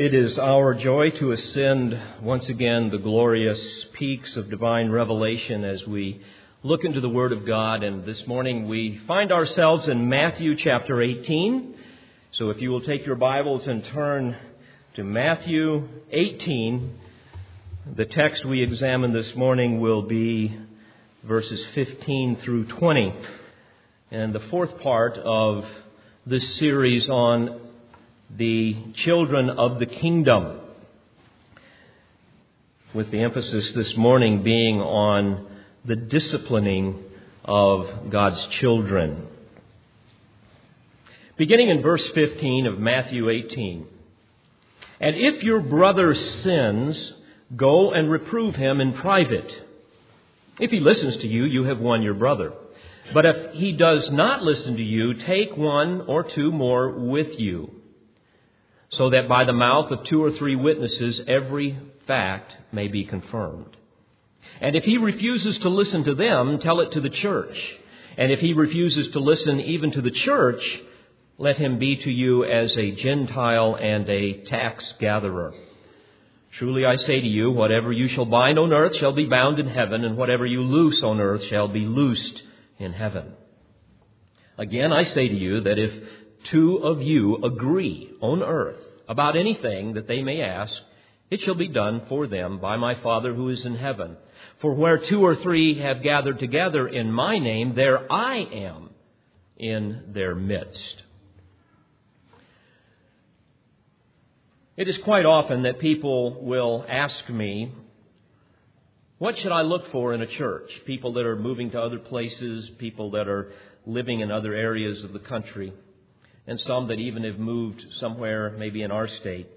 It is our joy to ascend once again the glorious peaks of divine revelation as we look into the Word of God. And this morning we find ourselves in Matthew chapter 18. So if you will take your Bibles and turn to Matthew 18, the text we examine this morning will be verses 15 through 20. And the fourth part of this series on the children of the kingdom, with the emphasis this morning being on the disciplining of God's children. Beginning in verse 15 of Matthew 18. And if your brother sins, go and reprove him in private. If he listens to you, you have won your brother. But if he does not listen to you, take one or two more with you so that by the mouth of two or three witnesses every fact may be confirmed. And if he refuses to listen to them, tell it to the church. And if he refuses to listen even to the church, let him be to you as a Gentile and a tax gatherer. Truly I say to you, whatever you shall bind on earth shall be bound in heaven, and whatever you loose on earth shall be loosed in heaven. Again, I say to you that if two of you agree on earth about anything that they may ask, it shall be done for them by my Father who is in heaven. For where two or three have gathered together in my name, there I am in their midst. It is quite often that people will ask me, what should I look for in a church? People that are moving to other places, people that are living in other areas of the country and some that even have moved somewhere, maybe in our state.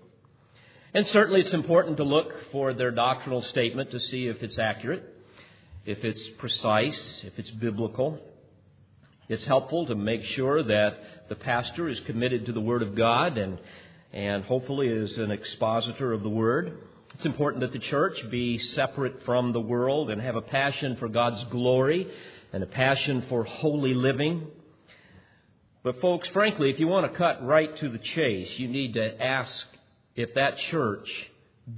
And certainly it's important to look for their doctrinal statement to see if it's accurate, if it's precise, if it's biblical. It's helpful to make sure that the pastor is committed to the Word of God and, and hopefully is an expositor of the Word. It's important that the church be separate from the world and have a passion for God's glory and a passion for holy living. But, folks, frankly, if you want to cut right to the chase, you need to ask if that church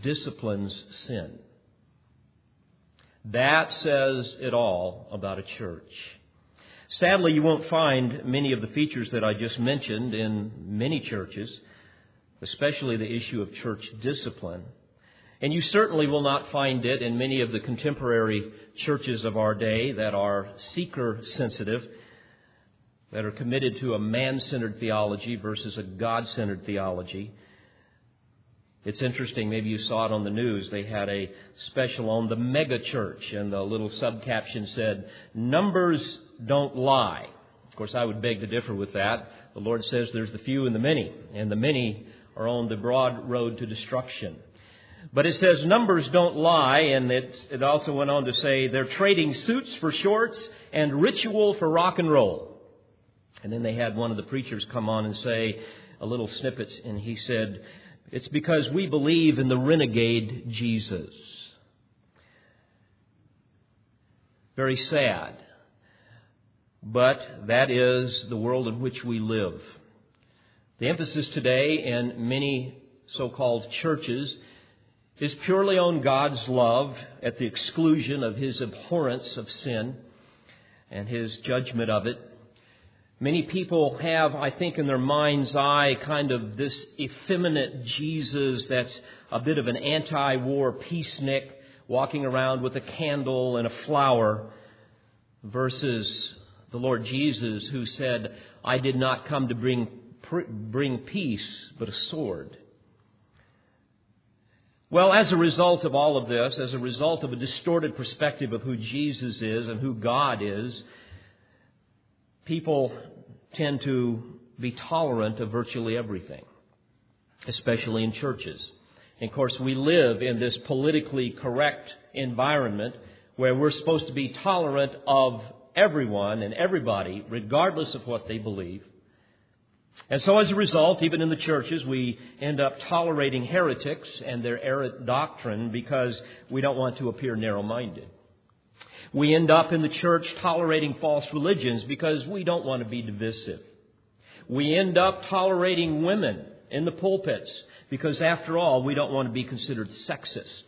disciplines sin. That says it all about a church. Sadly, you won't find many of the features that I just mentioned in many churches, especially the issue of church discipline. And you certainly will not find it in many of the contemporary churches of our day that are seeker sensitive that are committed to a man centered theology versus a God centered theology. It's interesting, maybe you saw it on the news. They had a special on the mega church, and the little subcaption said, Numbers don't lie. Of course, I would beg to differ with that. The Lord says there's the few and the many, and the many are on the broad road to destruction. But it says numbers don't lie, and it, it also went on to say they're trading suits for shorts and ritual for rock and roll. And then they had one of the preachers come on and say a little snippet, and he said, It's because we believe in the renegade Jesus. Very sad. But that is the world in which we live. The emphasis today in many so called churches is purely on God's love at the exclusion of his abhorrence of sin and his judgment of it. Many people have, I think, in their mind's eye kind of this effeminate Jesus that's a bit of an anti war peacenik walking around with a candle and a flower versus the Lord Jesus who said, I did not come to bring, bring peace, but a sword. Well, as a result of all of this, as a result of a distorted perspective of who Jesus is and who God is, people tend to be tolerant of virtually everything, especially in churches. And of course, we live in this politically correct environment where we're supposed to be tolerant of everyone and everybody, regardless of what they believe. And so, as a result, even in the churches, we end up tolerating heretics and their errant doctrine because we don't want to appear narrow minded. We end up in the church tolerating false religions because we don't want to be divisive. We end up tolerating women in the pulpits because, after all, we don't want to be considered sexist.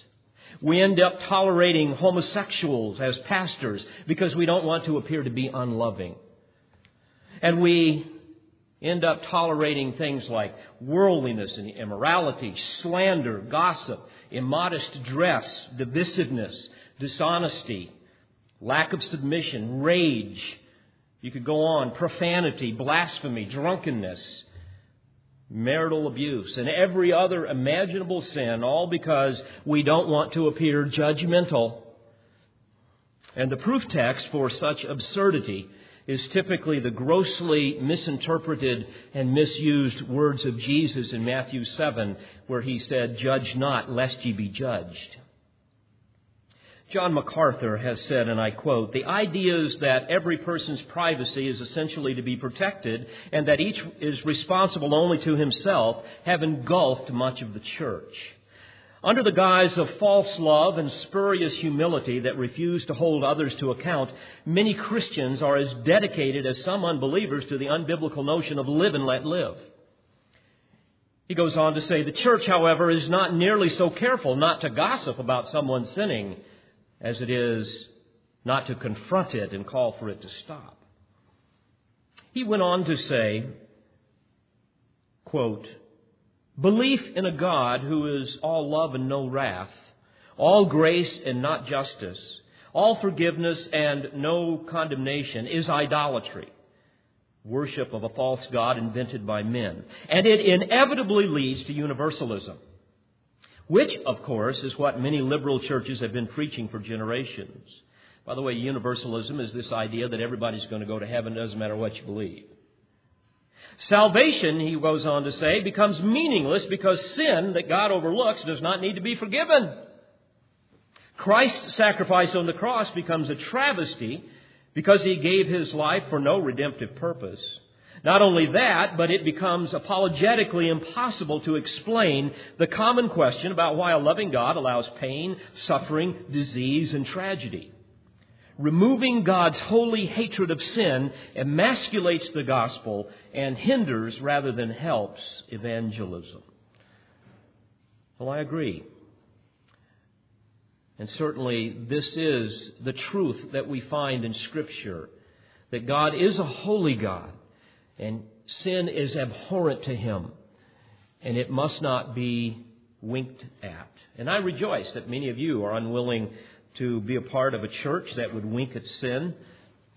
We end up tolerating homosexuals as pastors because we don't want to appear to be unloving. And we end up tolerating things like worldliness and immorality, slander, gossip, immodest dress, divisiveness, dishonesty, lack of submission, rage. You could go on, profanity, blasphemy, drunkenness, marital abuse, and every other imaginable sin, all because we don't want to appear judgmental. And the proof text for such absurdity is typically the grossly misinterpreted and misused words of Jesus in Matthew 7, where he said, Judge not, lest ye be judged. John MacArthur has said, and I quote, the ideas that every person's privacy is essentially to be protected and that each is responsible only to himself have engulfed much of the church. Under the guise of false love and spurious humility that refuse to hold others to account, many Christians are as dedicated as some unbelievers to the unbiblical notion of live and let live. He goes on to say, the church, however, is not nearly so careful not to gossip about someone sinning as it is not to confront it and call for it to stop. He went on to say, quote, Belief in a God who is all love and no wrath, all grace and not justice, all forgiveness and no condemnation is idolatry, worship of a false God invented by men. And it inevitably leads to universalism which, of course, is what many liberal churches have been preaching for generations. By the way, universalism is this idea that everybody's going to go to heaven, doesn't matter what you believe. Salvation, he goes on to say, becomes meaningless because sin that God overlooks does not need to be forgiven. Christ's sacrifice on the cross becomes a travesty because he gave his life for no redemptive purpose. Not only that, but it becomes apologetically impossible to explain the common question about why a loving God allows pain, suffering, disease, and tragedy. Removing God's holy hatred of sin emasculates the gospel and hinders rather than helps evangelism. Well, I agree. And certainly, this is the truth that we find in Scripture that God is a holy God and sin is abhorrent to him, and it must not be winked at. And I rejoice that many of you are unwilling to be a part of a church that would wink at sin.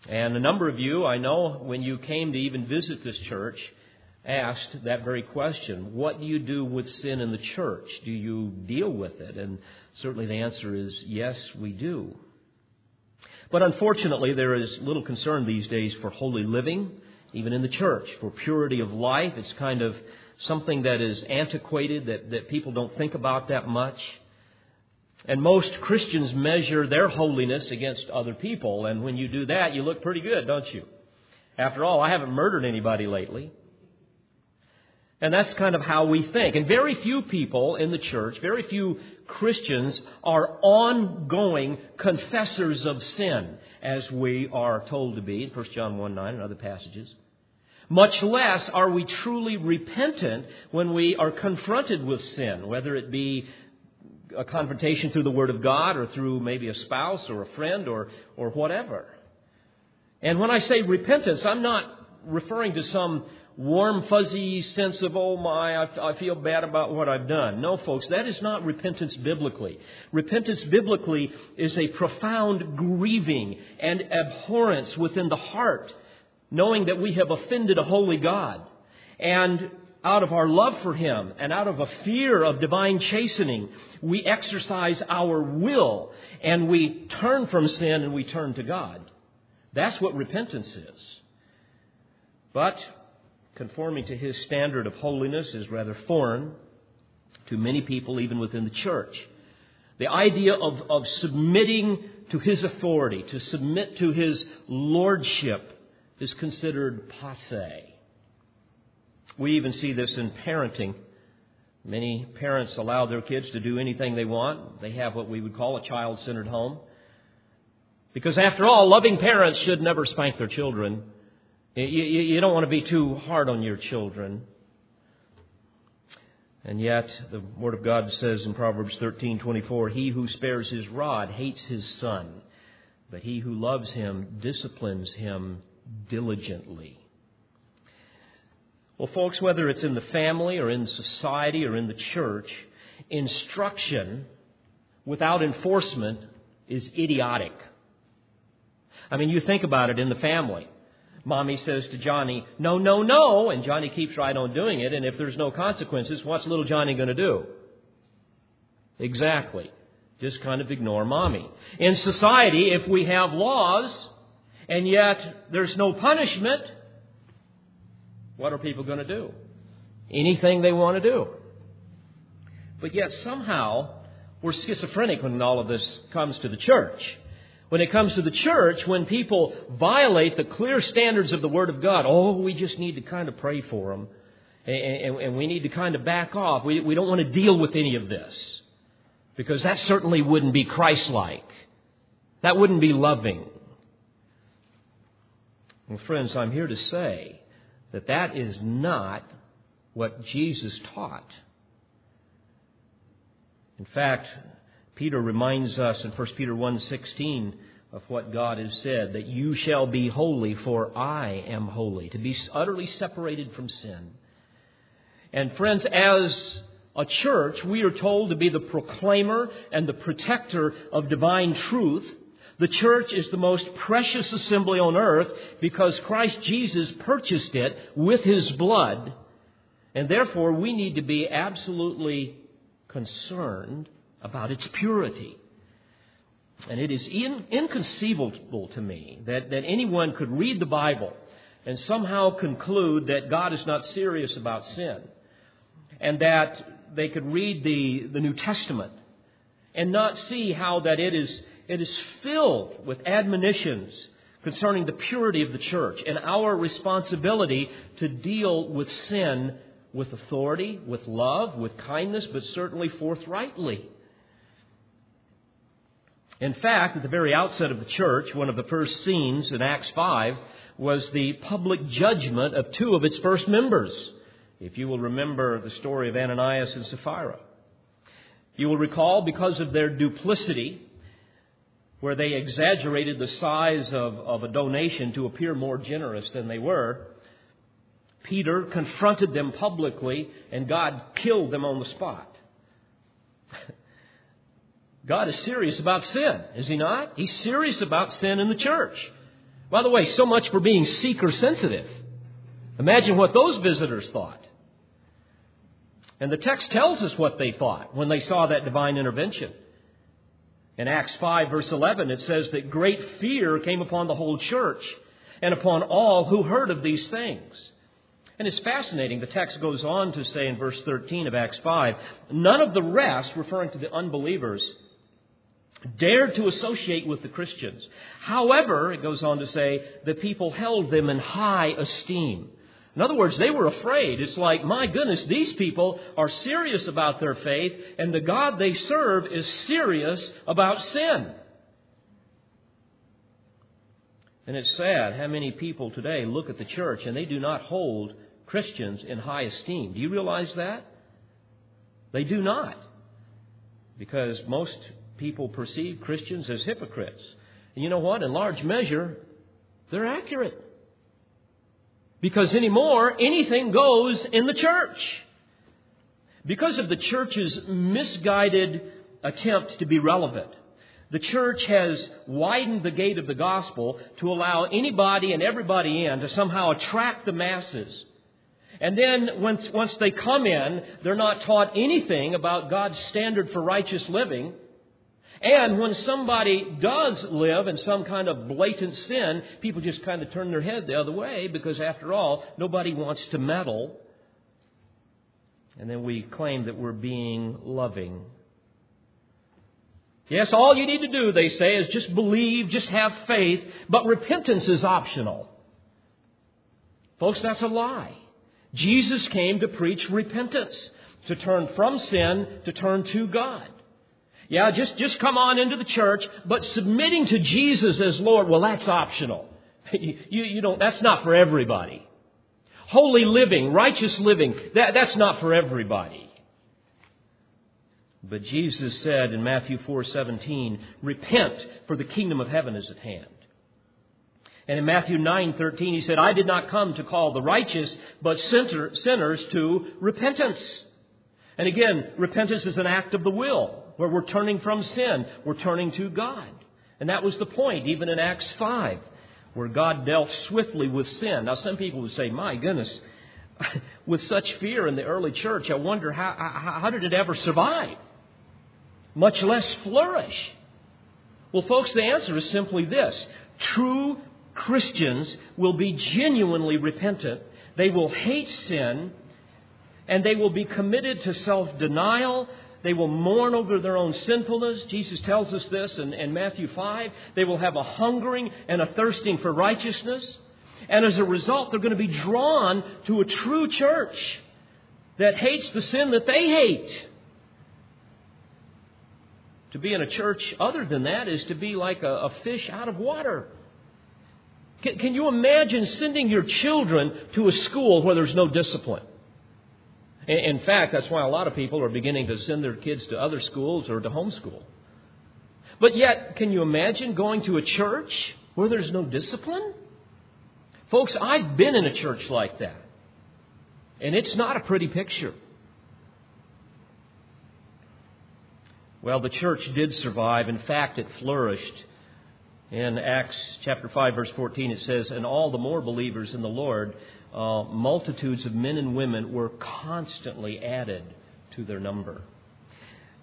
And a number of you, I know, when you came to even visit this church, asked that very question What do you do with sin in the church? Do you deal with it? And certainly the answer is yes, we do. But unfortunately, there is little concern these days for holy living even in the church, for purity of life. It's kind of something that is antiquated, that, that people don't think about that much. And most Christians measure their holiness against other people, and when you do that, you look pretty good, don't you? After all, I haven't murdered anybody lately. And that's kind of how we think. And very few people in the church, very few Christians are ongoing confessors of sin, as we are told to be in 1 John 1 9 and other passages. Much less are we truly repentant when we are confronted with sin, whether it be a confrontation through the Word of God or through maybe a spouse or a friend or, or whatever. And when I say repentance, I'm not referring to some warm, fuzzy sense of, oh my, I, I feel bad about what I've done. No, folks, that is not repentance biblically. Repentance biblically is a profound grieving and abhorrence within the heart knowing that we have offended a holy God. And out of our love for Him and out of a fear of divine chastening, we exercise our will and we turn from sin and we turn to God. That's what repentance is. But conforming to His standard of holiness is rather foreign to many people, even within the church. The idea of, of submitting to His authority, to submit to His lordship, is considered passe. We even see this in parenting. Many parents allow their kids to do anything they want. They have what we would call a child centered home. Because after all, loving parents should never spank their children. You, don't want to be too hard on your children. And yet, the Word of God says in Proverbs 13:24, "He who spares his rod hates his son, but he who loves him disciplines him diligently." Well, folks, whether it's in the family or in society or in the church, instruction without enforcement is idiotic. I mean, you think about it in the family. Mommy says to Johnny, no, no, no, and Johnny keeps right on doing it, and if there's no consequences, what's little Johnny going to do? Exactly. Just kind of ignore mommy. In society, if we have laws, and yet there's no punishment, what are people going to do? Anything they want to do. But yet somehow we're schizophrenic when all of this comes to the church. When it comes to the church, when people violate the clear standards of the Word of God, oh, we just need to kind of pray for them. And, and, and we need to kind of back off. We, we don't want to deal with any of this. Because that certainly wouldn't be Christ like. That wouldn't be loving. Well, friends, I'm here to say that that is not what Jesus taught. In fact, Peter reminds us in 1 Peter 1:16 of what God has said that you shall be holy for I am holy to be utterly separated from sin. And friends as a church we are told to be the proclaimer and the protector of divine truth. The church is the most precious assembly on earth because Christ Jesus purchased it with his blood. And therefore we need to be absolutely concerned about its purity. And it is in, inconceivable to me that, that anyone could read the Bible and somehow conclude that God is not serious about sin. And that they could read the, the New Testament and not see how that it is, it is filled with admonitions concerning the purity of the church and our responsibility to deal with sin with authority, with love, with kindness, but certainly forthrightly. In fact, at the very outset of the church, one of the first scenes in Acts 5 was the public judgment of two of its first members. If you will remember the story of Ananias and Sapphira. You will recall because of their duplicity, where they exaggerated the size of, of a donation to appear more generous than they were, Peter confronted them publicly and God killed them on the spot. God is serious about sin, is he not? He's serious about sin in the church. By the way, so much for being seeker sensitive. Imagine what those visitors thought. And the text tells us what they thought when they saw that divine intervention. In Acts 5, verse 11, it says that great fear came upon the whole church and upon all who heard of these things. And it's fascinating. The text goes on to say in verse 13 of Acts 5 none of the rest, referring to the unbelievers, dared to associate with the Christians. However, it goes on to say, the people held them in high esteem. In other words, they were afraid. It's like, my goodness, these people are serious about their faith, and the God they serve is serious about sin. And it's sad how many people today look at the church and they do not hold Christians in high esteem. Do you realize that? They do not. Because most people perceive Christians as hypocrites. And you know what? In large measure, they're accurate. Because anymore, anything goes in the church. Because of the church's misguided attempt to be relevant, the church has widened the gate of the gospel to allow anybody and everybody in to somehow attract the masses. And then once, once they come in, they're not taught anything about God's standard for righteous living. And when somebody does live in some kind of blatant sin, people just kind of turn their head the other way because, after all, nobody wants to meddle. And then we claim that we're being loving. Yes, all you need to do, they say, is just believe, just have faith, but repentance is optional. Folks, that's a lie. Jesus came to preach repentance, to turn from sin, to turn to God. Yeah, just, just come on into the church, but submitting to Jesus as Lord, well, that's optional. you, you don't, that's not for everybody. Holy living, righteous living, that, that's not for everybody. But Jesus said in Matthew 4:17, "Repent, for the kingdom of heaven is at hand." And in Matthew 9:13 he said, "I did not come to call the righteous, but sinners to repentance." And again, repentance is an act of the will, where we're turning from sin, we're turning to God. And that was the point, even in Acts 5, where God dealt swiftly with sin. Now, some people would say, my goodness, with such fear in the early church, I wonder how, how, how did it ever survive? Much less flourish. Well, folks, the answer is simply this true Christians will be genuinely repentant. They will hate sin and they will be committed to self denial. They will mourn over their own sinfulness. Jesus tells us this in, in, Matthew 5. They will have a hungering and a thirsting for righteousness. And as a result, they're going to be drawn to a true church that hates the sin that they hate. To be in a church other than that is to be like a, a fish out of water. Can, can you imagine sending your children to a school where there's no discipline? In fact, that's why a lot of people are beginning to send their kids to other schools or to homeschool. But yet, can you imagine going to a church where there's no discipline? Folks, I've been in a church like that. And it's not a pretty picture. Well, the church did survive. In fact, it flourished. In Acts chapter 5 verse 14 it says, "And all the more believers in the Lord, uh, multitudes of men and women were constantly added to their number."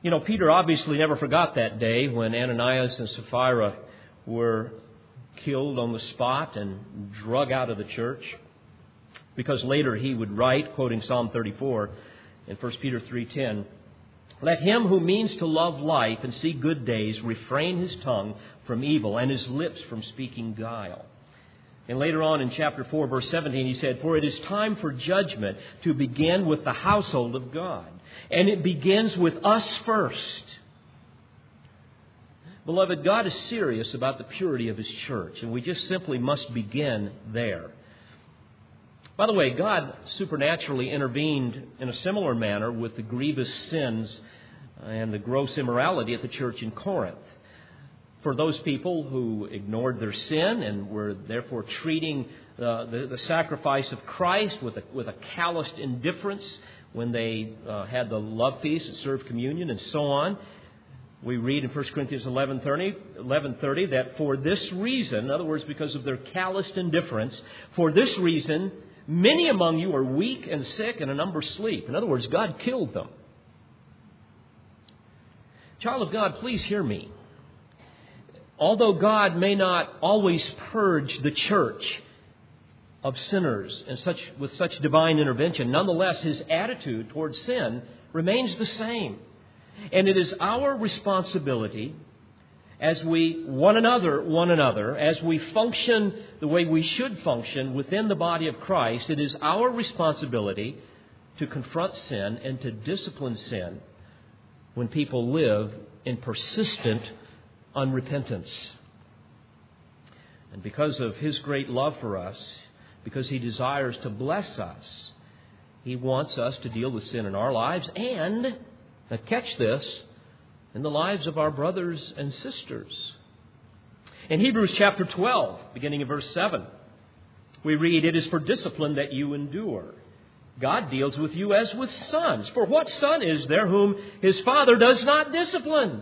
You know, Peter obviously never forgot that day when Ananias and Sapphira were killed on the spot and drug out of the church. Because later he would write, quoting Psalm 34 in 1 Peter 3:10, let him who means to love life and see good days refrain his tongue from evil and his lips from speaking guile. And later on in chapter 4, verse 17, he said, For it is time for judgment to begin with the household of God. And it begins with us first. Beloved, God is serious about the purity of His church, and we just simply must begin there. By the way, God supernaturally intervened in a similar manner with the grievous sins and the gross immorality at the church in Corinth. For those people who ignored their sin and were therefore treating uh, the, the, sacrifice of Christ with a, with a calloused indifference when they uh, had the love feast and served communion and so on, we read in 1 Corinthians 11:30, 11:30 that for this reason, in other words, because of their calloused indifference, for this reason Many among you are weak and sick, and a number sleep. In other words, God killed them. Child of God, please hear me. Although God may not always purge the church of sinners and such, with such divine intervention, nonetheless, his attitude towards sin remains the same. And it is our responsibility as we one another, one another, as we function the way we should function within the body of Christ, it is our responsibility to confront sin and to discipline sin when people live in persistent unrepentance. And because of His great love for us, because He desires to bless us, He wants us to deal with sin in our lives and, now catch this, in the lives of our brothers and sisters. In Hebrews chapter 12, beginning in verse 7, we read, It is for discipline that you endure. God deals with you as with sons. For what son is there whom his father does not discipline?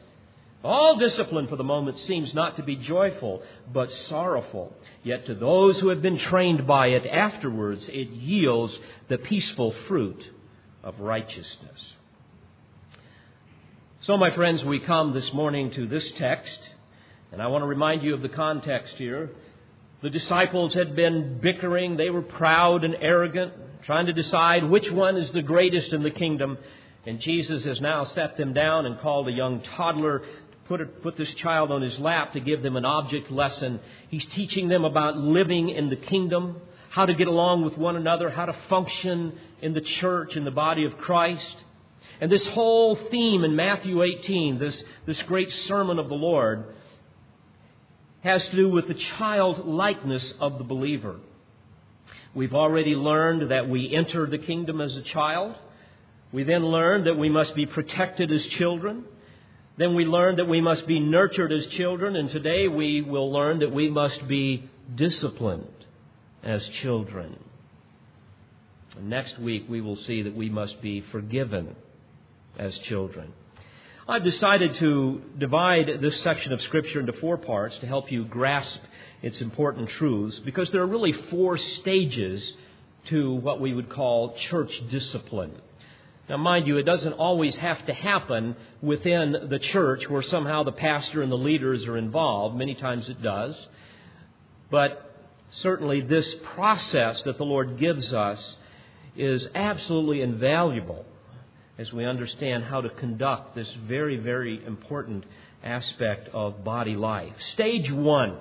All discipline for the moment seems not to be joyful, but sorrowful. Yet to those who have been trained by it afterwards, it yields the peaceful fruit of righteousness. So, my friends, we come this morning to this text, and I want to remind you of the context here. The disciples had been bickering, they were proud and arrogant, trying to decide which one is the greatest in the kingdom. And Jesus has now set them down and called a young toddler to put, put this child on his lap to give them an object lesson. He's teaching them about living in the kingdom, how to get along with one another, how to function in the church, in the body of Christ. And this whole theme in Matthew 18, this, this great sermon of the Lord, has to do with the childlikeness of the believer. We've already learned that we enter the kingdom as a child. We then learned that we must be protected as children. Then we learned that we must be nurtured as children. And today we will learn that we must be disciplined as children. And next week we will see that we must be forgiven as children. I've decided to divide this section of Scripture into four parts to help you grasp its important truths because there are really four stages to what we would call church discipline. Now, mind you, it doesn't always have to happen within the church where somehow the pastor and the leaders are involved. Many times it does. But certainly, this process that the Lord gives us is absolutely invaluable as we understand how to conduct this very, very important aspect of body life. Stage one.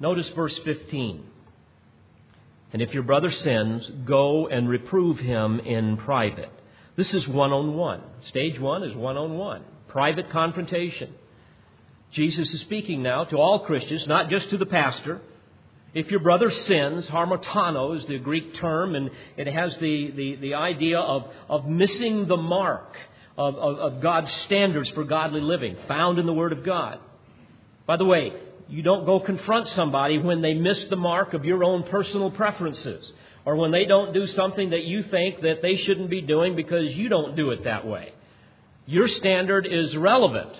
Notice verse 15. And if your brother sins, go and reprove him in private. This is one on one. Stage one is one on one. Private confrontation. Jesus is speaking now to all Christians, not just to the pastor. If your brother sins, hamartano is the Greek term, and it has the, the, the idea of, of missing the mark of, of, of God's standards for godly living, found in the Word of God. By the way, you don't go confront somebody when they miss the mark of your own personal preferences or when they don't do something that you think that they shouldn't be doing because you don't do it that way. Your standard is relevant.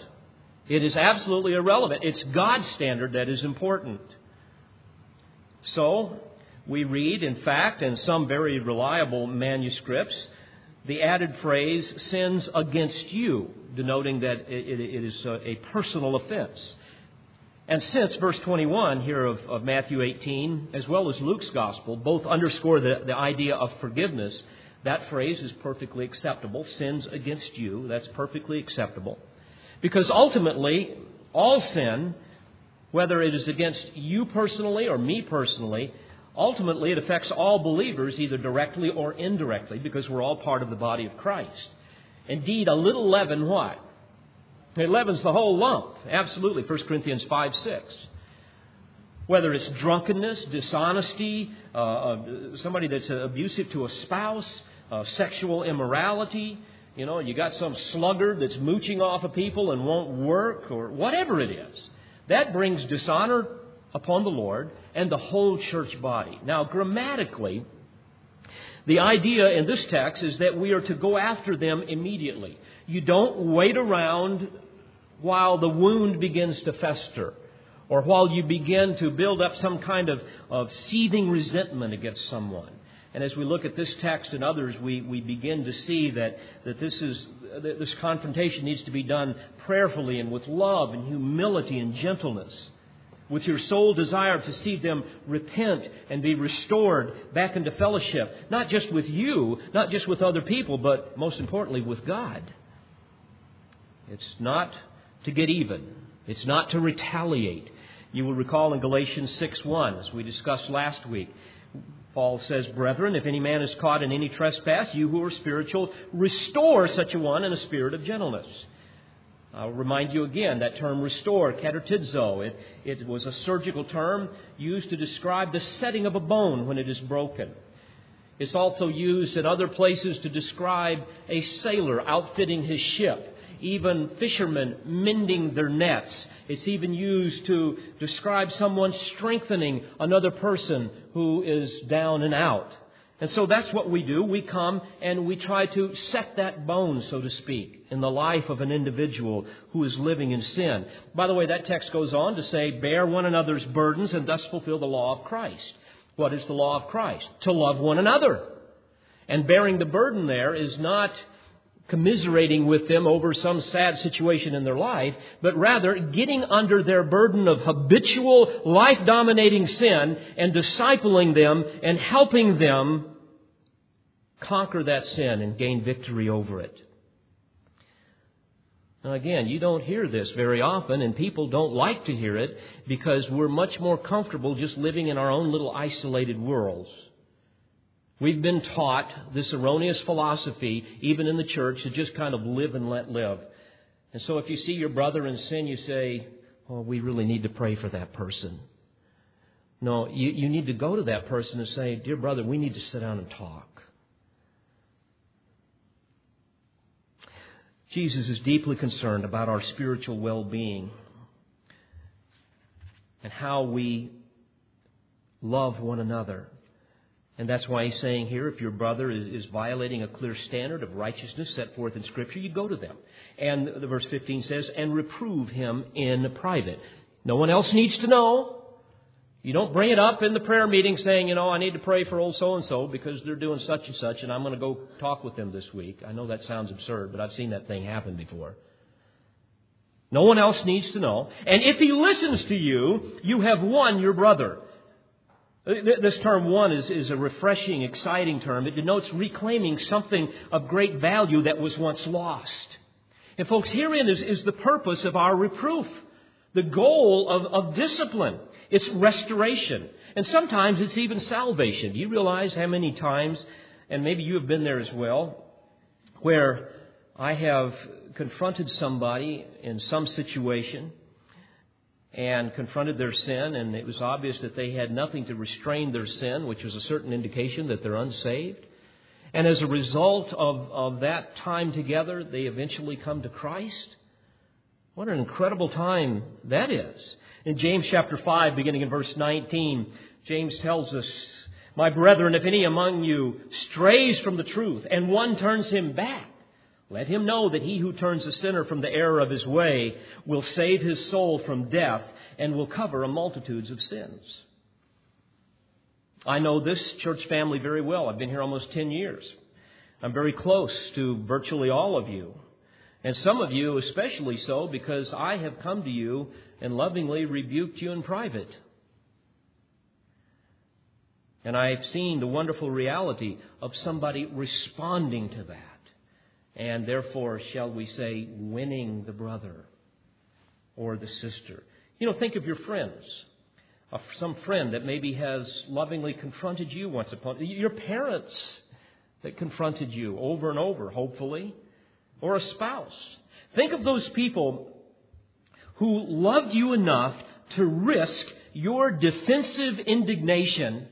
It is absolutely irrelevant. It's God's standard that is important. So, we read, in fact, in some very reliable manuscripts, the added phrase sins against you, denoting that it is a personal offense. And since verse 21 here of, of, Matthew 18, as well as Luke's gospel, both underscore the, the idea of forgiveness, that phrase is perfectly acceptable. Sins against you, that's perfectly acceptable. Because ultimately, all sin whether it is against you personally or me personally, ultimately it affects all believers either directly or indirectly because we're all part of the body of Christ. Indeed, a little leaven, what? It leavens the whole lump. Absolutely. 1 Corinthians 5 6. Whether it's drunkenness, dishonesty, uh, uh, somebody that's abusive to a spouse, uh, sexual immorality, you know, you got some sluggard that's mooching off of people and won't work, or whatever it is. That brings dishonor upon the Lord and the whole church body. Now, grammatically, the idea in this text is that we are to go after them immediately. You don't wait around while the wound begins to fester or while you begin to build up some kind of, of seething resentment against someone. And as we look at this text and others, we, we begin to see that, that this, is, that this confrontation needs to be done prayerfully and with love and humility and gentleness, with your sole desire to see them repent and be restored back into fellowship, not just with you, not just with other people, but most importantly with God. It's not to get even, it's not to retaliate. You will recall in Galatians 6 1, as we discussed last week, Paul says, Brethren, if any man is caught in any trespass, you who are spiritual, restore such a one in a spirit of gentleness. I'll remind you again that term restore, katartizo, it, it was a surgical term used to describe the setting of a bone when it is broken. It's also used in other places to describe a sailor outfitting his ship even fishermen mending their nets. It's even used to describe someone strengthening another person who is down and out. And so that's what we do. We come and we try to set that bone, so to speak, in the life of an individual who is living in sin. By the way, that text goes on to say, bear one another's burdens and thus fulfill the law of Christ. What is the law of Christ? To love one another. And bearing the burden there is not commiserating with them over some sad situation in their life, but rather getting under their burden of habitual, life dominating sin and discipling them and helping them conquer that sin and gain victory over it. Now again, you don't hear this very often, and people don't like to hear it because we're much more comfortable just living in our own little isolated worlds. We've been taught this erroneous philosophy, even in the church, to just kind of live and let live. And so if you see your brother in sin, you say, Oh, we really need to pray for that person. No, you, you need to go to that person and say, Dear brother, we need to sit down and talk. Jesus is deeply concerned about our spiritual well being and how we love one another. And that's why he's saying here if your brother is, is, violating a clear standard of righteousness set forth in Scripture, you go to them. And the verse 15 says, and reprove him in private. No one else needs to know. You don't bring it up in the prayer meeting saying, you know, I need to pray for old so and so because they're doing such and such and I'm going to go talk with them this week. I know that sounds absurd, but I've seen that thing happen before. No one else needs to know. And if he listens to you, you have won your brother. Uh, this term one is, is a refreshing, exciting term. It denotes reclaiming something of great value that was once lost. And folks, herein is, is the purpose of our reproof. The goal of, of discipline. It's restoration. And sometimes it's even salvation. Do you realize how many times, and maybe you have been there as well, where I have confronted somebody in some situation and confronted their sin, and it was obvious that they had nothing to restrain their sin, which was a certain indication that they're unsaved. And as a result of, of that time together, they eventually come to Christ. What an incredible time that is. In James chapter 5, beginning in verse 19, James tells us, My brethren, if any among you strays from the truth, and one turns him back, let him know that he who turns a sinner from the error of his way will save his soul from death and will cover a multitudes of sins. I know this church family very well. I've been here almost 10 years. I'm very close to virtually all of you. And some of you especially so because I have come to you and lovingly rebuked you in private. And I've seen the wonderful reality of somebody responding to that. And therefore, shall we say, winning the brother or the sister. You know, think of your friends. Some friend that maybe has lovingly confronted you once upon your parents that confronted you over and over, hopefully, or a spouse. Think of those people who loved you enough to risk your defensive indignation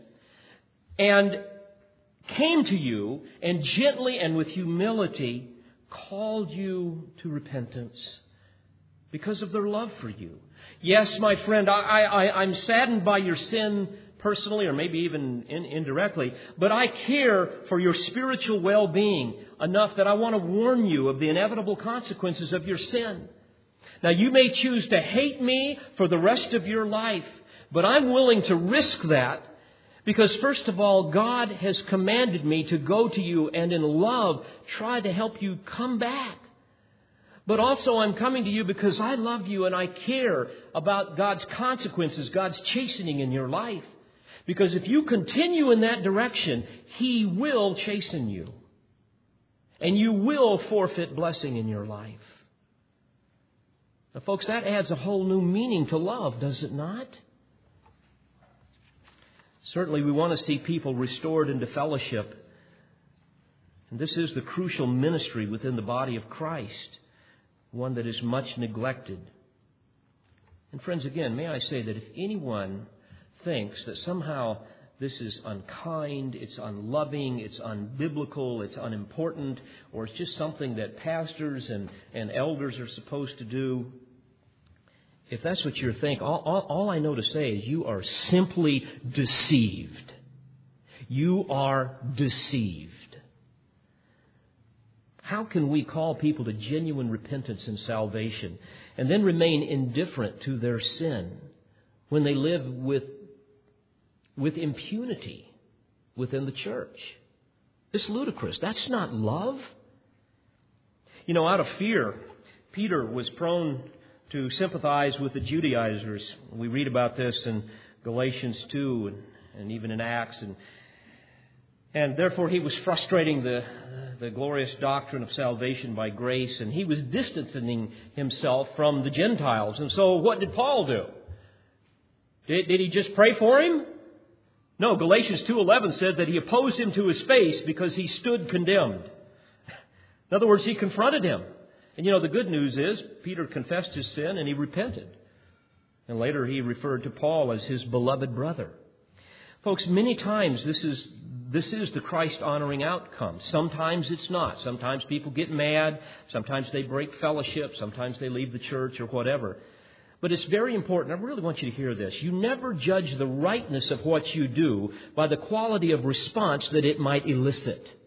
and came to you and gently and with humility called you to repentance because of their love for you. Yes, my friend, I, I, I'm saddened by your sin personally or maybe even in, indirectly, but I care for your spiritual well being enough that I want to warn you of the inevitable consequences of your sin. Now, you may choose to hate me for the rest of your life, but I'm willing to risk that because, first of all, God has commanded me to go to you and in love try to help you come back. But also, I'm coming to you because I love you and I care about God's consequences, God's chastening in your life. Because if you continue in that direction, He will chasten you. And you will forfeit blessing in your life. Now, folks, that adds a whole new meaning to love, does it not? Certainly, we want to see people restored into fellowship. And this is the crucial ministry within the body of Christ, one that is much neglected. And, friends, again, may I say that if anyone thinks that somehow this is unkind, it's unloving, it's unbiblical, it's unimportant, or it's just something that pastors and, and elders are supposed to do, if that's what you're thinking, all, all, all I know to say is you are simply deceived. You are deceived. How can we call people to genuine repentance and salvation and then remain indifferent to their sin when they live with, with impunity within the church? It's ludicrous. That's not love. You know, out of fear, Peter was prone to sympathize with the Judaizers. We read about this in Galatians 2 and, and even in Acts. And And therefore, he was frustrating the, the glorious doctrine of salvation by grace, and he was distancing himself from the Gentiles. And so, what did Paul do? Did, did he just pray for him? No, Galatians 2:11 said that he opposed him to his face because he stood condemned. In other words, he confronted him. And you know, the good news is Peter confessed his sin and he repented. And later he referred to Paul as his beloved brother. Folks, many times this is this is the Christ honoring outcome. Sometimes it's not. Sometimes people get mad. Sometimes they break fellowship. Sometimes they leave the church or whatever. But it's very important. I really want you to hear this. You never judge the rightness of what you do by the quality of response that it might elicit.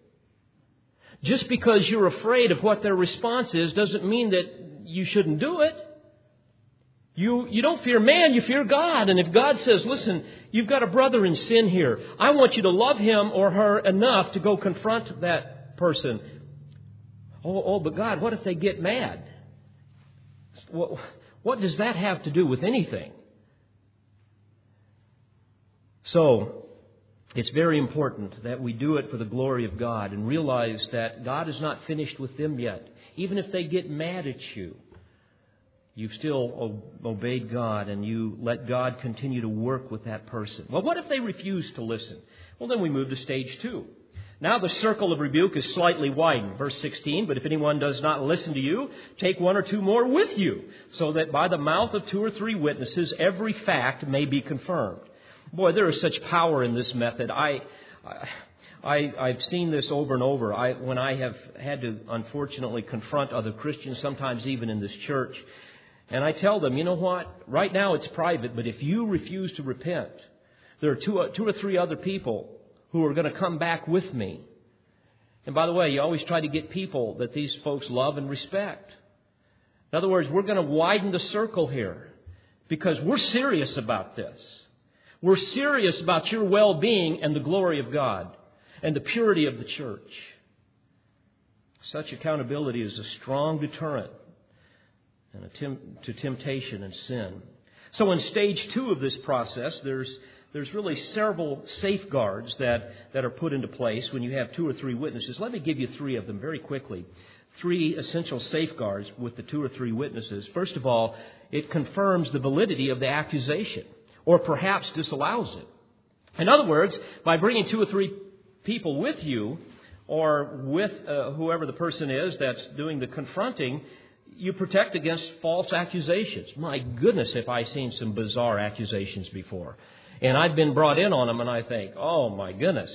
Just because you're afraid of what their response is doesn't mean that you shouldn't do it. You, you don't fear man, you fear God. And if God says, listen, you've got a brother in sin here, I want you to love him or her enough to go confront that person. Oh, oh but God, what if they get mad? What, what does that have to do with anything? So, it's very important that we do it for the glory of God and realize that God is not finished with them yet. Even if they get mad at you, you've still obeyed God and you let God continue to work with that person. Well, what if they refuse to listen? Well, then we move to stage two. Now the circle of rebuke is slightly widened. Verse 16, but if anyone does not listen to you, take one or two more with you, so that by the mouth of two or three witnesses every fact may be confirmed. Boy, there is such power in this method. I, I, I've seen this over and over. I, when I have had to, unfortunately, confront other Christians, sometimes even in this church, and I tell them, you know what? Right now it's private, but if you refuse to repent, there are two, two or three other people who are going to come back with me. And by the way, you always try to get people that these folks love and respect. In other words, we're going to widen the circle here because we're serious about this. We're serious about your well being and the glory of God and the purity of the church. Such accountability is a strong deterrent to temptation and sin. So, in stage two of this process, there's there's really several safeguards that, that are put into place when you have two or three witnesses. Let me give you three of them very quickly. Three essential safeguards with the two or three witnesses. First of all, it confirms the validity of the accusation, or perhaps disallows it. In other words, by bringing two or three people with you, or with uh, whoever the person is that's doing the confronting, you protect against false accusations. My goodness, have I've seen some bizarre accusations before. And I've been brought in on them, and I think, oh my goodness,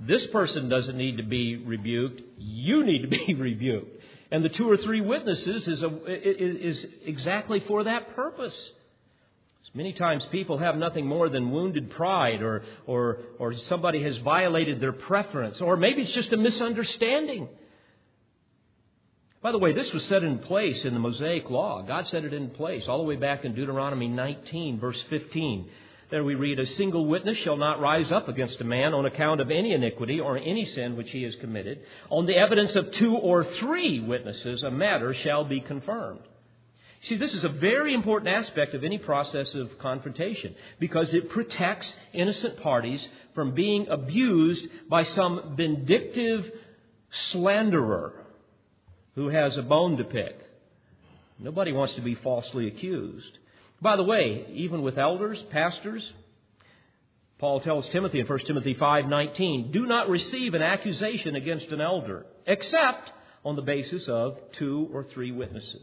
this person doesn't need to be rebuked. You need to be rebuked. And the two or three witnesses is, a, is exactly for that purpose. Many times people have nothing more than wounded pride, or, or, or somebody has violated their preference, or maybe it's just a misunderstanding. By the way, this was set in place in the Mosaic Law. God set it in place all the way back in Deuteronomy 19, verse 15. There we read, A single witness shall not rise up against a man on account of any iniquity or any sin which he has committed. On the evidence of two or three witnesses, a matter shall be confirmed. See, this is a very important aspect of any process of confrontation because it protects innocent parties from being abused by some vindictive slanderer who has a bone to pick. Nobody wants to be falsely accused. By the way, even with elders, pastors, Paul tells Timothy in 1 Timothy 5:19, "Do not receive an accusation against an elder except on the basis of two or three witnesses."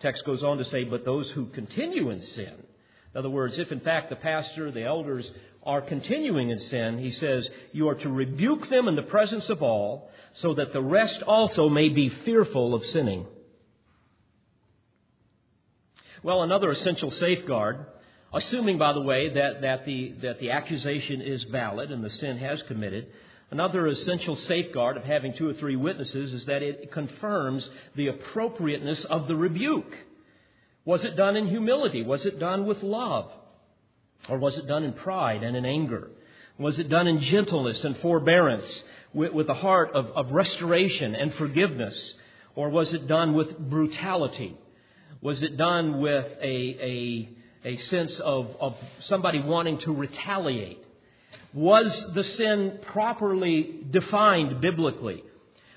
Text goes on to say, "But those who continue in sin." In other words, if in fact the pastor, the elders are continuing in sin, he says, "You are to rebuke them in the presence of all, so that the rest also may be fearful of sinning." Well, another essential safeguard, assuming, by the way, that, that, the, that the accusation is valid and the sin has committed, another essential safeguard of having two or three witnesses is that it confirms the appropriateness of the rebuke. Was it done in humility? Was it done with love? Or was it done in pride and in anger? Was it done in gentleness and forbearance, with, with a heart of, of restoration and forgiveness? Or was it done with brutality was it done with a, a, a sense of, of somebody wanting to retaliate? Was the sin properly defined biblically?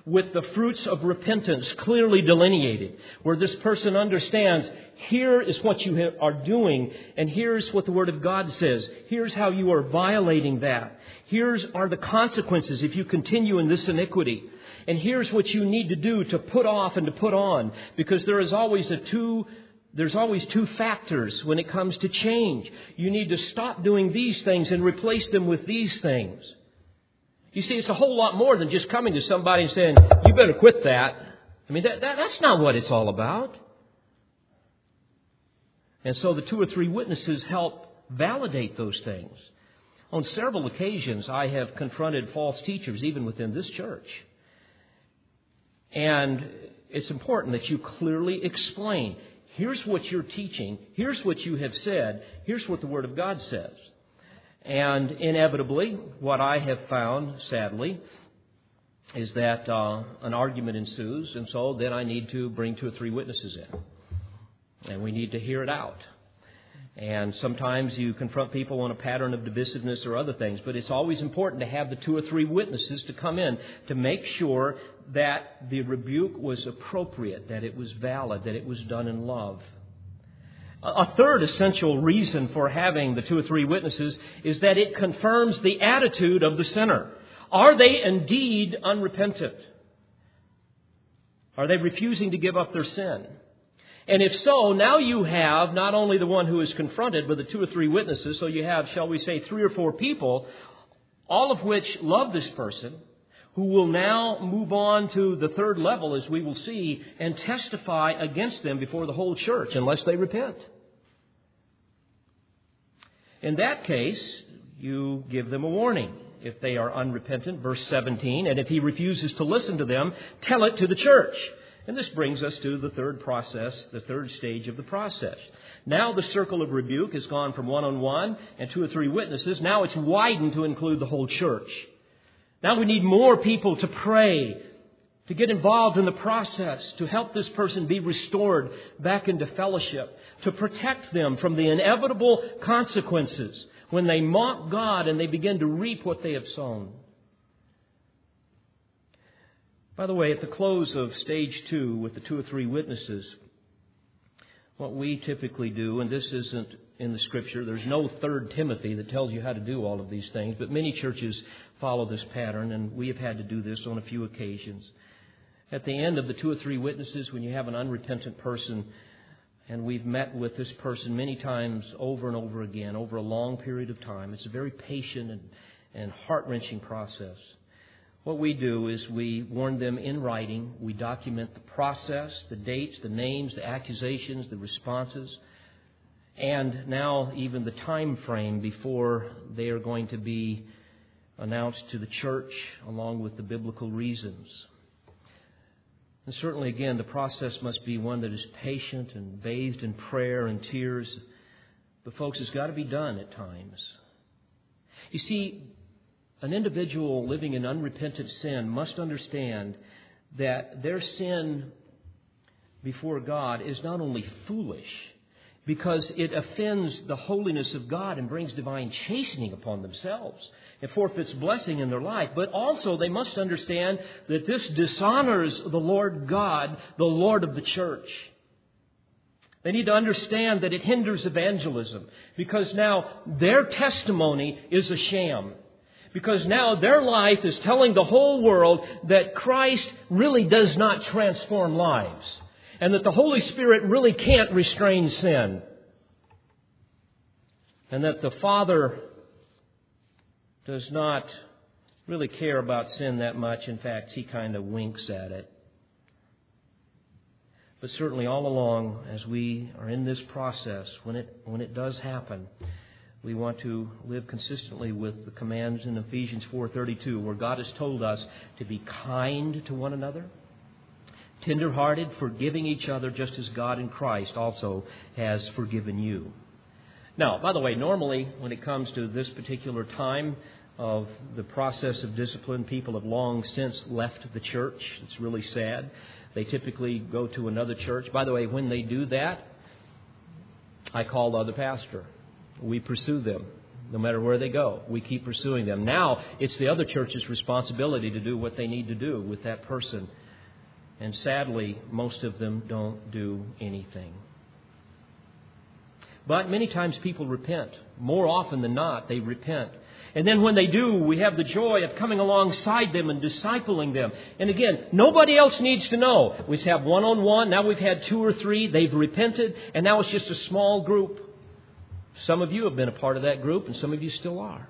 With the fruits of repentance clearly delineated, where this person understands here is what you are doing, and here's what the Word of God says. Here's how you are violating that. Here's are the consequences if you continue in this iniquity. And here's what you need to do to put off and to put on, because there is always a two there's always two factors when it comes to change. You need to stop doing these things and replace them with these things. You see, it's a whole lot more than just coming to somebody and saying, you better quit that. I mean, that, that, that's not what it's all about. And so the two or three witnesses help validate those things. On several occasions, I have confronted false teachers, even within this church. And it's important that you clearly explain here's what you're teaching, here's what you have said, here's what the Word of God says. And inevitably, what I have found, sadly, is that uh, an argument ensues, and so then I need to bring two or three witnesses in. And we need to hear it out. And sometimes you confront people on a pattern of divisiveness or other things, but it's always important to have the two or three witnesses to come in to make sure that the rebuke was appropriate, that it was valid, that it was done in love. A third essential reason for having the two or three witnesses is that it confirms the attitude of the sinner. Are they indeed unrepentant? Are they refusing to give up their sin? And if so, now you have not only the one who is confronted, but the two or three witnesses. So you have, shall we say, three or four people, all of which love this person, who will now move on to the third level, as we will see, and testify against them before the whole church, unless they repent. In that case, you give them a warning if they are unrepentant, verse 17, and if he refuses to listen to them, tell it to the church. And this brings us to the third process, the third stage of the process. Now the circle of rebuke has gone from one on one and two or three witnesses. Now it's widened to include the whole church. Now we need more people to pray, to get involved in the process, to help this person be restored back into fellowship, to protect them from the inevitable consequences when they mock God and they begin to reap what they have sown. By the way, at the close of stage two, with the two or three witnesses, what we typically do, and this isn't in the scripture, there's no third Timothy that tells you how to do all of these things, but many churches follow this pattern, and we have had to do this on a few occasions. At the end of the two or three witnesses, when you have an unrepentant person, and we've met with this person many times over and over again, over a long period of time, it's a very patient and, and heart wrenching process. What we do is we warn them in writing. We document the process, the dates, the names, the accusations, the responses, and now even the time frame before they are going to be announced to the church, along with the biblical reasons. And certainly, again, the process must be one that is patient and bathed in prayer and tears. But, folks, it's got to be done at times. You see, an individual living in unrepentant sin must understand that their sin before God is not only foolish, because it offends the holiness of God and brings divine chastening upon themselves. It forfeits blessing in their life. But also, they must understand that this dishonors the Lord God, the Lord of the church. They need to understand that it hinders evangelism because now their testimony is a sham because now their life is telling the whole world that Christ really does not transform lives and that the Holy Spirit really can't restrain sin and that the Father does not really care about sin that much. In fact, he kind of winks at it. But certainly, all along, as we are in this process, when it, when it does happen, we want to live consistently with the commands in Ephesians 4:32 where God has told us to be kind to one another, tenderhearted, forgiving each other just as God in Christ also has forgiven you. Now, by the way, normally when it comes to this particular time of the process of discipline, people have long since left the church. It's really sad. They typically go to another church. By the way, when they do that, I call the other pastor we pursue them. no matter where they go. We keep pursuing them. Now it's the other church's responsibility to do what they need to do with that person. And sadly, most of them don't do anything. But many times people repent. More often than not, they repent. And then when they do, we have the joy of coming alongside them and discipling them. And again, nobody else needs to know. We have one on one. Now we've had two or three. They've repented. And now it's just a small group. Some of you have been a part of that group, and some of you still are.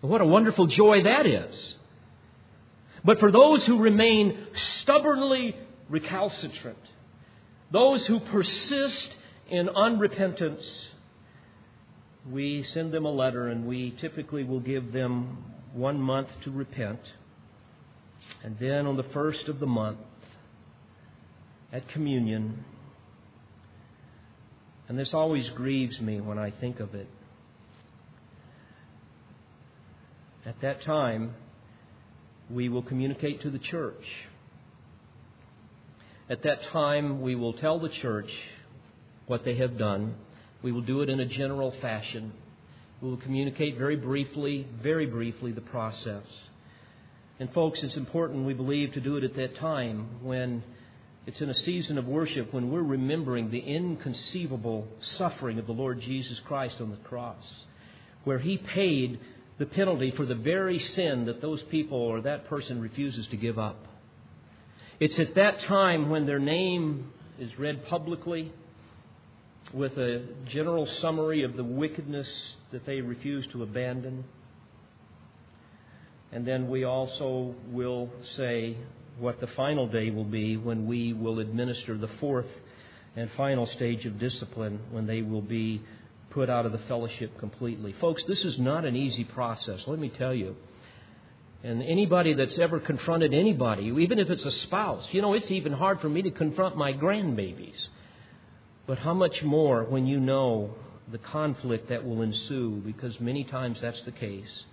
What a wonderful joy that is. But for those who remain stubbornly recalcitrant, those who persist in unrepentance, we send them a letter and we typically will give them one month to repent. And then on the first of the month, at communion, and this always grieves me when I think of it. At that time, we will communicate to the church. At that time, we will tell the church what they have done. We will do it in a general fashion. We will communicate very briefly, very briefly, the process. And, folks, it's important, we believe, to do it at that time when it's in a season of worship when we're remembering the inconceivable suffering of the Lord Jesus Christ on the cross, where He paid the penalty for the very sin that those people or that person refuses to give up. It's at that time when their name is read publicly with a general summary of the wickedness that they refuse to abandon. And then we also will say what the final day will be when we will administer the fourth and final stage of discipline when they will be put out of the fellowship completely. Folks, this is not an easy process, let me tell you. And anybody that's ever confronted anybody, even if it's a spouse, you know, it's even hard for me to confront my grandbabies. But how much more when you know the conflict that will ensue, because many times that's the case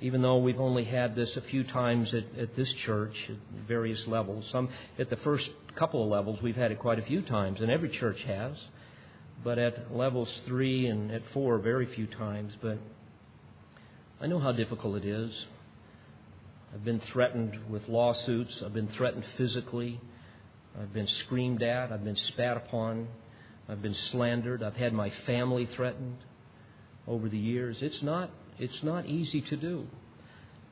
even though we've only had this a few times at, at this church at various levels. Some at the first couple of levels we've had it quite a few times, and every church has. But at levels three and at four, very few times. But I know how difficult it is. I've been threatened with lawsuits. I've been threatened physically. I've been screamed at. I've been spat upon. I've been slandered. I've had my family threatened over the years. It's not it's not easy to do.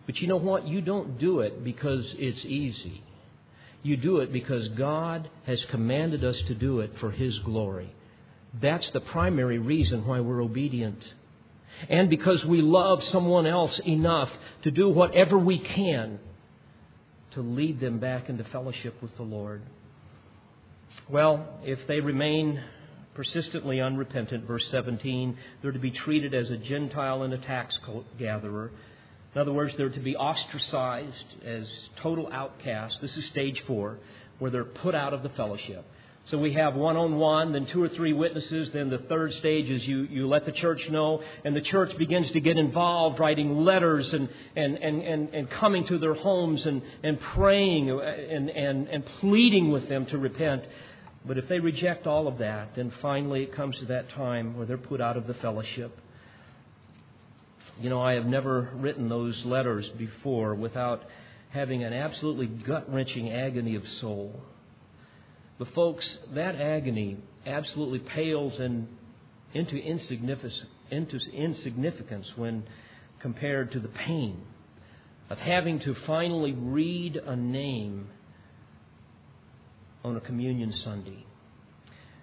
But you know what? You don't do it because it's easy. You do it because God has commanded us to do it for His glory. That's the primary reason why we're obedient. And because we love someone else enough to do whatever we can to lead them back into fellowship with the Lord. Well, if they remain persistently unrepentant, verse 17, they're to be treated as a Gentile and a tax gatherer. In other words, they're to be ostracized as total outcasts. This is stage four, where they're put out of the fellowship. So we have one on one, then two or three witnesses. Then the third stage is you, you let the church know, and the church begins to get involved, writing letters and, and, and, and, and coming to their homes and, and praying and, and, and pleading with them to repent. But if they reject all of that, then finally it comes to that time where they're put out of the fellowship. You know, I have never written those letters before without having an absolutely gut wrenching agony of soul. But, folks, that agony absolutely pales in, into, insignificance, into insignificance when compared to the pain of having to finally read a name on a communion Sunday.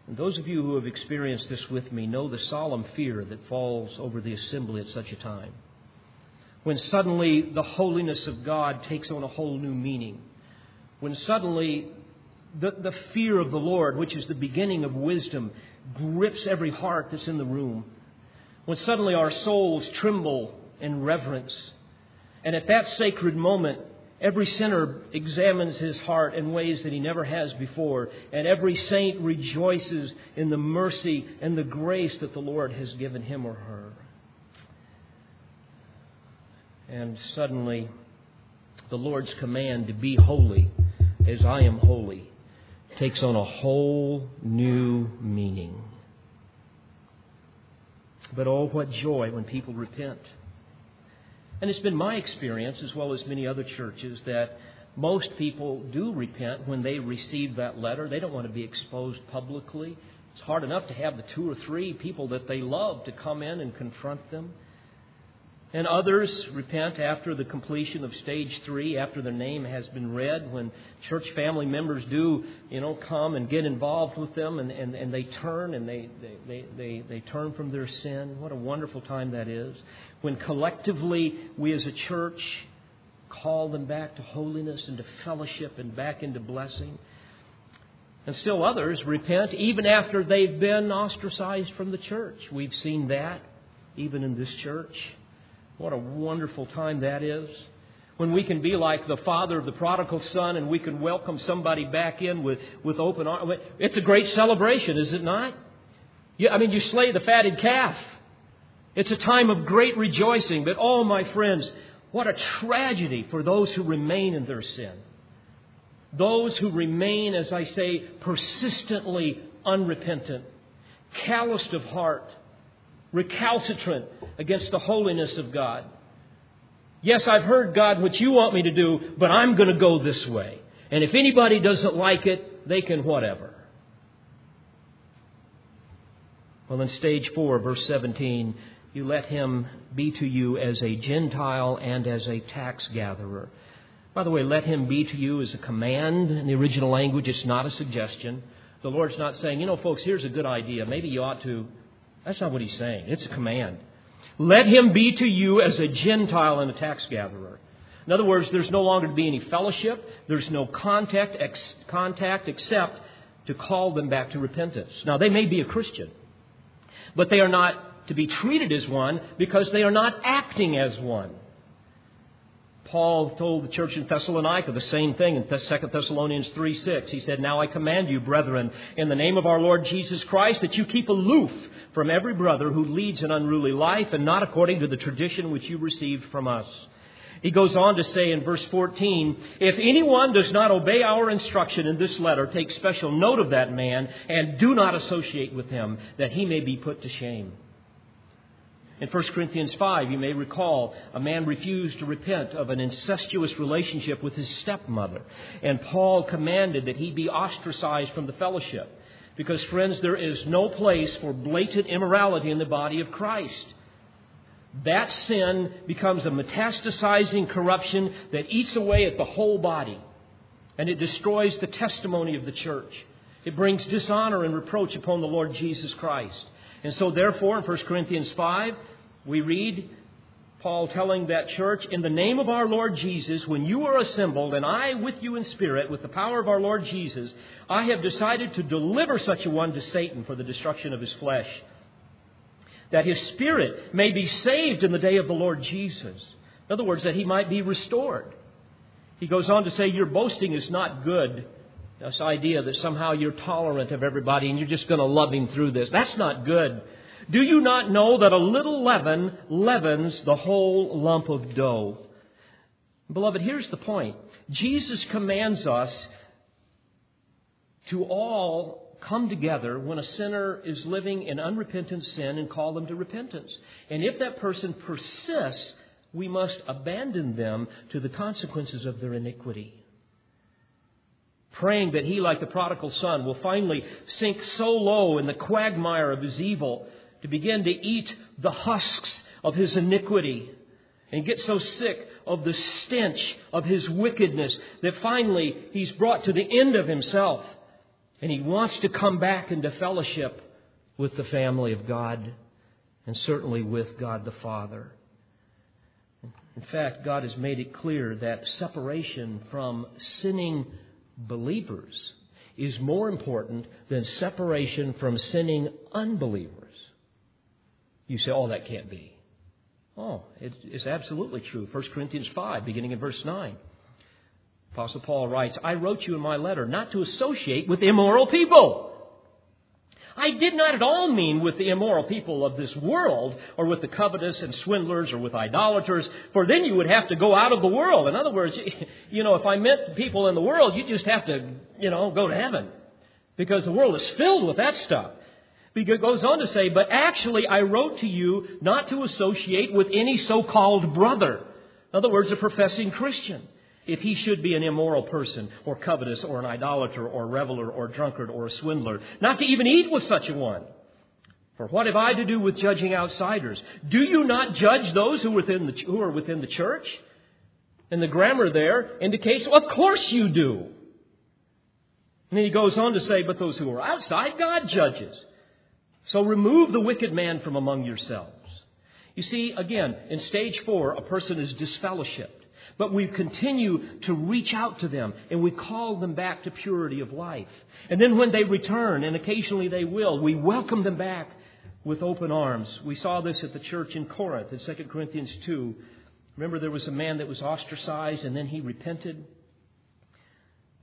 And those of you who have experienced this with me know the solemn fear that falls over the assembly at such a time. When suddenly the holiness of God takes on a whole new meaning. When suddenly the, the fear of the Lord, which is the beginning of wisdom, grips every heart that's in the room. When suddenly our souls tremble in reverence. And at that sacred moment, Every sinner examines his heart in ways that he never has before, and every saint rejoices in the mercy and the grace that the Lord has given him or her. And suddenly, the Lord's command to be holy as I am holy takes on a whole new meaning. But oh, what joy when people repent. And it's been my experience, as well as many other churches, that most people do repent when they receive that letter. They don't want to be exposed publicly. It's hard enough to have the two or three people that they love to come in and confront them. And others repent after the completion of stage three, after their name has been read, when church family members do, you know, come and get involved with them and, and, and they turn and they, they, they, they, they turn from their sin. What a wonderful time that is. When collectively we as a church call them back to holiness and to fellowship and back into blessing. And still others repent even after they've been ostracized from the church. We've seen that even in this church. What a wonderful time that is. When we can be like the father of the prodigal son and we can welcome somebody back in with, with open arms. It's a great celebration, is it not? You, I mean, you slay the fatted calf. It's a time of great rejoicing. But, oh, my friends, what a tragedy for those who remain in their sin. Those who remain, as I say, persistently unrepentant, calloused of heart recalcitrant against the holiness of God. Yes, I've heard God what you want me to do, but I'm going to go this way. And if anybody doesn't like it, they can whatever. Well, in stage four, verse 17, you let him be to you as a Gentile and as a tax gatherer. By the way, let him be to you as a command in the original language. It's not a suggestion. The Lord's not saying, you know, folks, here's a good idea. Maybe you ought to that's not what he's saying. It's a command. Let him be to you as a Gentile and a tax gatherer. In other words, there's no longer to be any fellowship. There's no contact, ex, contact except to call them back to repentance. Now, they may be a Christian, but they are not to be treated as one because they are not acting as one. Paul told the church in Thessalonica the same thing in 2 Thessalonians 3 6. He said, Now I command you, brethren, in the name of our Lord Jesus Christ, that you keep aloof from every brother who leads an unruly life and not according to the tradition which you received from us. He goes on to say in verse 14, If anyone does not obey our instruction in this letter, take special note of that man and do not associate with him, that he may be put to shame. In 1 Corinthians 5, you may recall, a man refused to repent of an incestuous relationship with his stepmother. And Paul commanded that he be ostracized from the fellowship. Because, friends, there is no place for blatant immorality in the body of Christ. That sin becomes a metastasizing corruption that eats away at the whole body. And it destroys the testimony of the church. It brings dishonor and reproach upon the Lord Jesus Christ. And so, therefore, in 1 Corinthians 5, we read Paul telling that church, In the name of our Lord Jesus, when you are assembled, and I with you in spirit, with the power of our Lord Jesus, I have decided to deliver such a one to Satan for the destruction of his flesh, that his spirit may be saved in the day of the Lord Jesus. In other words, that he might be restored. He goes on to say, Your boasting is not good. This idea that somehow you're tolerant of everybody and you're just going to love him through this. That's not good. Do you not know that a little leaven leavens the whole lump of dough? Beloved, here's the point. Jesus commands us to all come together when a sinner is living in unrepentant sin and call them to repentance. And if that person persists, we must abandon them to the consequences of their iniquity praying that he, like the prodigal son, will finally sink so low in the quagmire of his evil to begin to eat the husks of his iniquity and get so sick of the stench of his wickedness that finally he's brought to the end of himself and he wants to come back into fellowship with the family of God and certainly with God the Father. In fact, God has made it clear that separation from sinning believers is more important than separation from sinning unbelievers. You say, oh, that can't be. Oh, it's absolutely true. 1 Corinthians 5, beginning in verse 9. Apostle Paul writes, I wrote you in my letter not to associate with immoral people I did not at all mean with the immoral people of this world, or with the covetous and swindlers, or with idolaters, for then you would have to go out of the world. In other words, you know, if I meant people in the world, you just have to, you know, go to heaven. Because the world is filled with that stuff. He goes on to say, But actually, I wrote to you not to associate with any so called brother. In other words, a professing Christian. If he should be an immoral person, or covetous, or an idolater, or a reveler, or a drunkard, or a swindler, not to even eat with such a one. For what have I to do with judging outsiders? Do you not judge those who, within the, who are within the church? And the grammar there indicates, well, of course you do. And then he goes on to say, but those who are outside, God judges. So remove the wicked man from among yourselves. You see, again, in stage four, a person is disfellowshipped. But we continue to reach out to them and we call them back to purity of life. And then when they return, and occasionally they will, we welcome them back with open arms. We saw this at the church in Corinth in 2 Corinthians 2. Remember, there was a man that was ostracized and then he repented.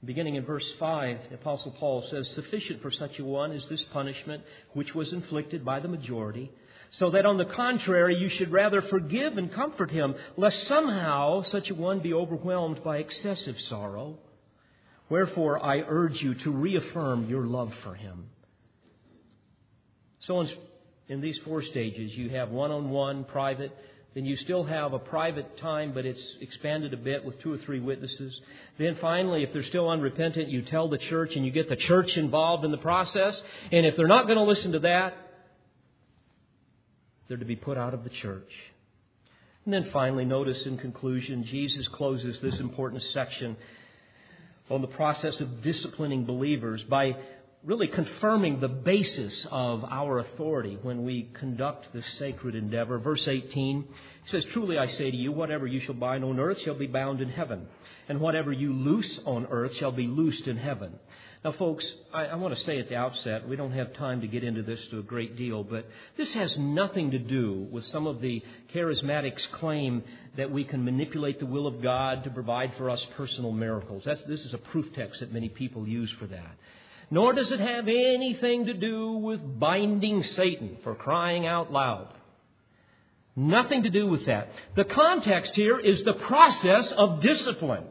Beginning in verse 5, the Apostle Paul says, Sufficient for such a one is this punishment which was inflicted by the majority, so that on the contrary you should rather forgive and comfort him, lest somehow such a one be overwhelmed by excessive sorrow. Wherefore I urge you to reaffirm your love for him. So in these four stages. You have one on one, private. Then you still have a private time, but it's expanded a bit with two or three witnesses. Then finally, if they're still unrepentant, you tell the church and you get the church involved in the process. And if they're not going to listen to that, they're to be put out of the church. And then finally, notice in conclusion, Jesus closes this important section on the process of disciplining believers by really confirming the basis of our authority when we conduct this sacred endeavor. Verse 18 says, Truly I say to you, whatever you shall bind on earth shall be bound in heaven, and whatever you loose on earth shall be loosed in heaven. Now, folks, I, I want to say at the outset, we don't have time to get into this to a great deal, but this has nothing to do with some of the charismatics' claim that we can manipulate the will of God to provide for us personal miracles. That's, this is a proof text that many people use for that nor does it have anything to do with binding Satan for crying out loud. Nothing to do with that. The context here is the process of discipline.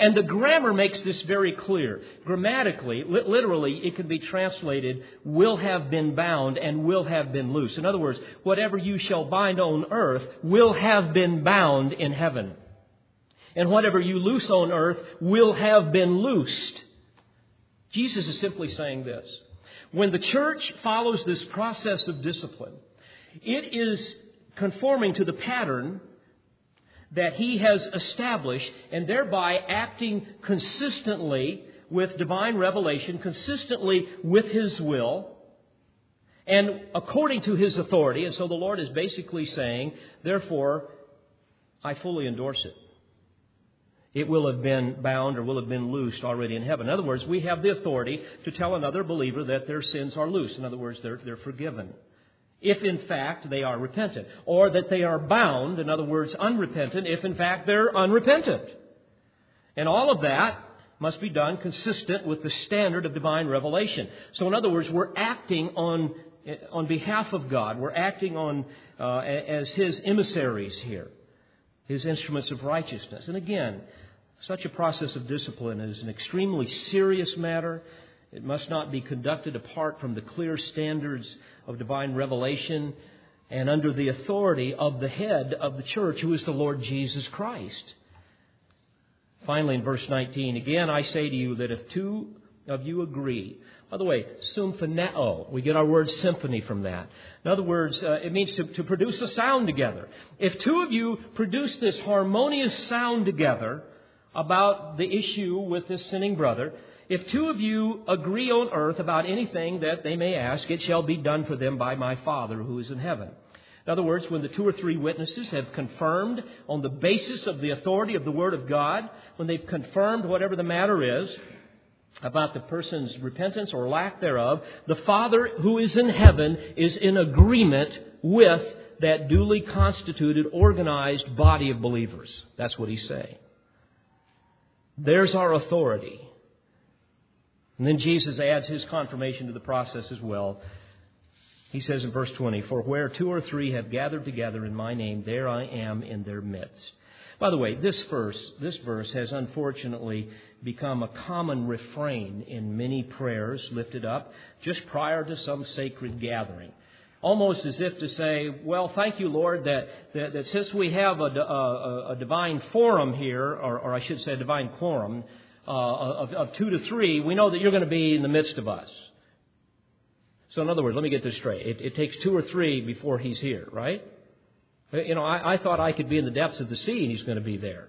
And the grammar makes this very clear. Grammatically, literally, it can be translated will have been bound and will have been loose. In other words, whatever you shall bind on earth will have been bound in heaven. And whatever you loose on earth will have been loosed Jesus is simply saying this. When the church follows this process of discipline, it is conforming to the pattern that he has established and thereby acting consistently with divine revelation, consistently with his will, and according to his authority. And so the Lord is basically saying, therefore, I fully endorse it it will have been bound or will have been loosed already in heaven. In other words, we have the authority to tell another believer that their sins are loose. In other words, they're, they're forgiven. If in fact they are repentant. Or that they are bound, in other words, unrepentant, if in fact they're unrepentant. And all of that must be done consistent with the standard of divine revelation. So, in other words, we're acting on, on behalf of God. We're acting on, uh, as His emissaries here, His instruments of righteousness. And again, such a process of discipline is an extremely serious matter. It must not be conducted apart from the clear standards of divine revelation and under the authority of the head of the church, who is the Lord Jesus Christ. Finally, in verse 19, again I say to you that if two of you agree, by the way, symphoneo, we get our word symphony from that. In other words, uh, it means to, to produce a sound together. If two of you produce this harmonious sound together, about the issue with this sinning brother. If two of you agree on earth about anything that they may ask, it shall be done for them by my Father who is in heaven. In other words, when the two or three witnesses have confirmed on the basis of the authority of the Word of God, when they've confirmed whatever the matter is about the person's repentance or lack thereof, the Father who is in heaven is in agreement with that duly constituted, organized body of believers. That's what he's saying. There's our authority. And then Jesus adds his confirmation to the process as well. He says in verse 20, For where two or three have gathered together in my name, there I am in their midst. By the way, this verse, this verse has unfortunately become a common refrain in many prayers lifted up just prior to some sacred gathering. Almost as if to say, well, thank you, Lord, that, that, that since we have a, a, a, divine forum here, or, or, I should say a divine quorum, uh, of, of two to three, we know that you're going to be in the midst of us. So, in other words, let me get this straight. It, it takes two or three before he's here, right? You know, I, I thought I could be in the depths of the sea and he's going to be there.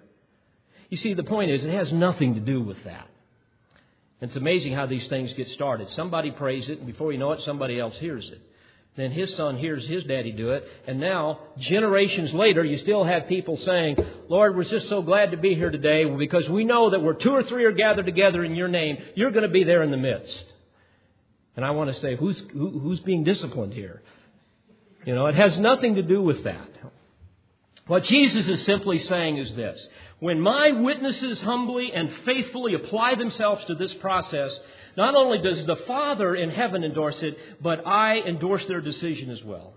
You see, the point is, it has nothing to do with that. It's amazing how these things get started. Somebody prays it, and before you know it, somebody else hears it. Then his son hears his daddy do it, and now, generations later, you still have people saying, Lord, we're just so glad to be here today because we know that where two or three are gathered together in your name, you're going to be there in the midst. And I want to say, who's, who, who's being disciplined here? You know, it has nothing to do with that. What Jesus is simply saying is this when my witnesses humbly and faithfully apply themselves to this process, not only does the Father in heaven endorse it, but I endorse their decision as well.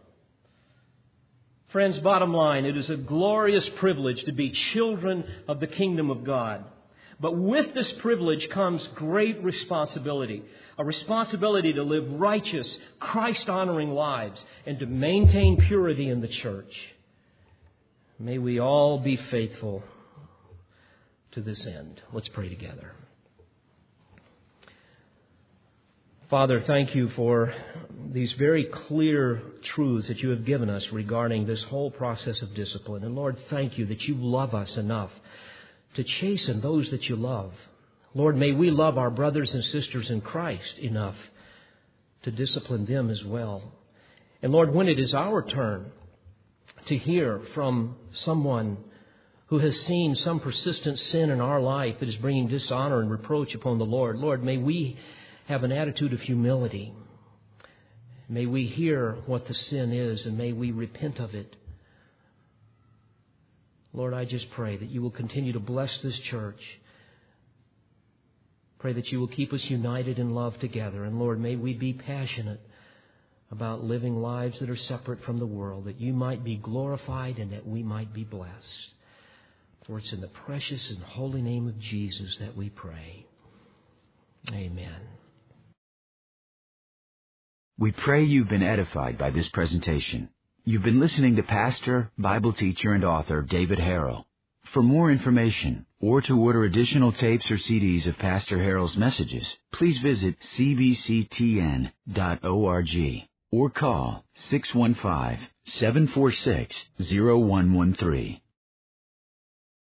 Friends, bottom line, it is a glorious privilege to be children of the kingdom of God. But with this privilege comes great responsibility a responsibility to live righteous, Christ honoring lives and to maintain purity in the church. May we all be faithful to this end. Let's pray together. Father, thank you for these very clear truths that you have given us regarding this whole process of discipline. And Lord, thank you that you love us enough to chasten those that you love. Lord, may we love our brothers and sisters in Christ enough to discipline them as well. And Lord, when it is our turn to hear from someone who has seen some persistent sin in our life that is bringing dishonor and reproach upon the Lord, Lord, may we have an attitude of humility. May we hear what the sin is and may we repent of it. Lord, I just pray that you will continue to bless this church Pray that you will keep us united in love together. And Lord, may we be passionate about living lives that are separate from the world, that you might be glorified and that we might be blessed. For it's in the precious and holy name of Jesus that we pray. Amen. We pray you've been edified by this presentation. You've been listening to Pastor, Bible teacher, and author David Harrell. For more information or to order additional tapes or CDs of Pastor Harrell's messages, please visit cbctn.org or call 615 746 0113.